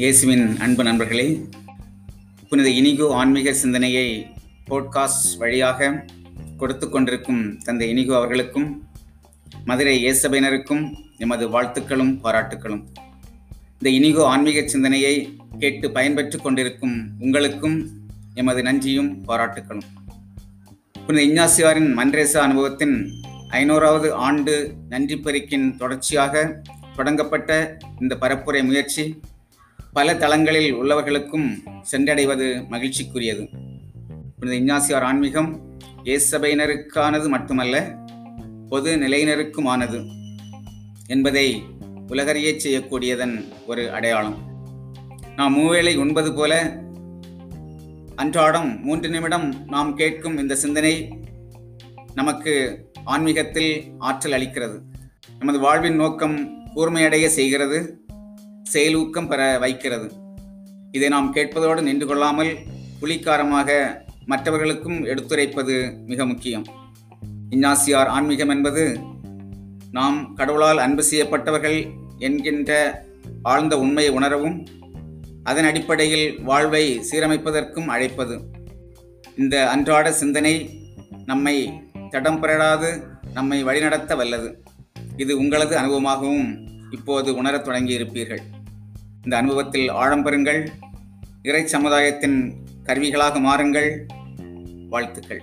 இயேசுவின் அன்பு நண்பர்களே புனித இனிகோ ஆன்மீக சிந்தனையை போட்காஸ்ட் வழியாக கொடுத்து கொண்டிருக்கும் தந்தை இனிகோ அவர்களுக்கும் மதுரை இயேசபையினருக்கும் எமது வாழ்த்துக்களும் பாராட்டுக்களும். இந்த இனிகோ ஆன்மீக சிந்தனையை கேட்டு பயன்பெற்று கொண்டிருக்கும் உங்களுக்கும் எமது நன்றியும் பாராட்டுக்களும். புனித இஞ்ஞாசியாரின் மன்ரேசா அனுபவத்தின் ஐநூறாவது ஆண்டு நன்றி பெருக்கின் தொடர்ச்சியாக தொடங்கப்பட்ட இந்த பரப்புரை முயற்சி பல தளங்களில் உள்ளவர்களுக்கும் சென்றடைவது மகிழ்ச்சிக்குரியது. புனித இஞ்ஞாசியார் ஆன்மீகம் இயேசபையினருக்கானது மட்டுமல்ல பொது நிலையினருக்குமானது என்பதை உலகறிய செய்யக்கூடியதன் ஒரு அடையாளம். நாம் மூவேளை உண்பது போல அன்றாடம் மூன்று நிமிடம் நாம் கேட்கும் இந்த சிந்தனை நமக்கு ஆன்மீகத்தில் ஆற்றல் அளிக்கிறது. நமது வாழ்வின் நோக்கம் கூர்மையடைய செய்கிறது. செயலூக்கம் பெற வைக்கிறது. இதை நாம் கேட்பதோடு நின்று கொள்ளாமல் புலிக்காரமாக மற்றவர்களுக்கும் எடுத்துரைப்பது மிக முக்கியம். இஞ்ஞாசியார் ஆன்மீகம் என்பது நாம் கடவுளால் அன்பு செய்யப்பட்டவர்கள் என்கின்ற ஆழ்ந்த உண்மையை உணரவும் அதன் அடிப்படையில் வாழ்வை சீரமைப்பதற்கும் அழைப்பது. இந்த அன்றாட சிந்தனை நம்மை தடம் பெறாது நம்மை வழிநடத்த வல்லது. இது உங்களது அனுபவமாகவும் இப்போது உணரத் தொடங்கியிருப்பீர்கள். இந்த அனுபவத்தில் ஆழம் பெறுங்கள். இறை சமுதாயத்தின் கருவிகளாக மாறுங்கள். வாழ்த்துக்கள்.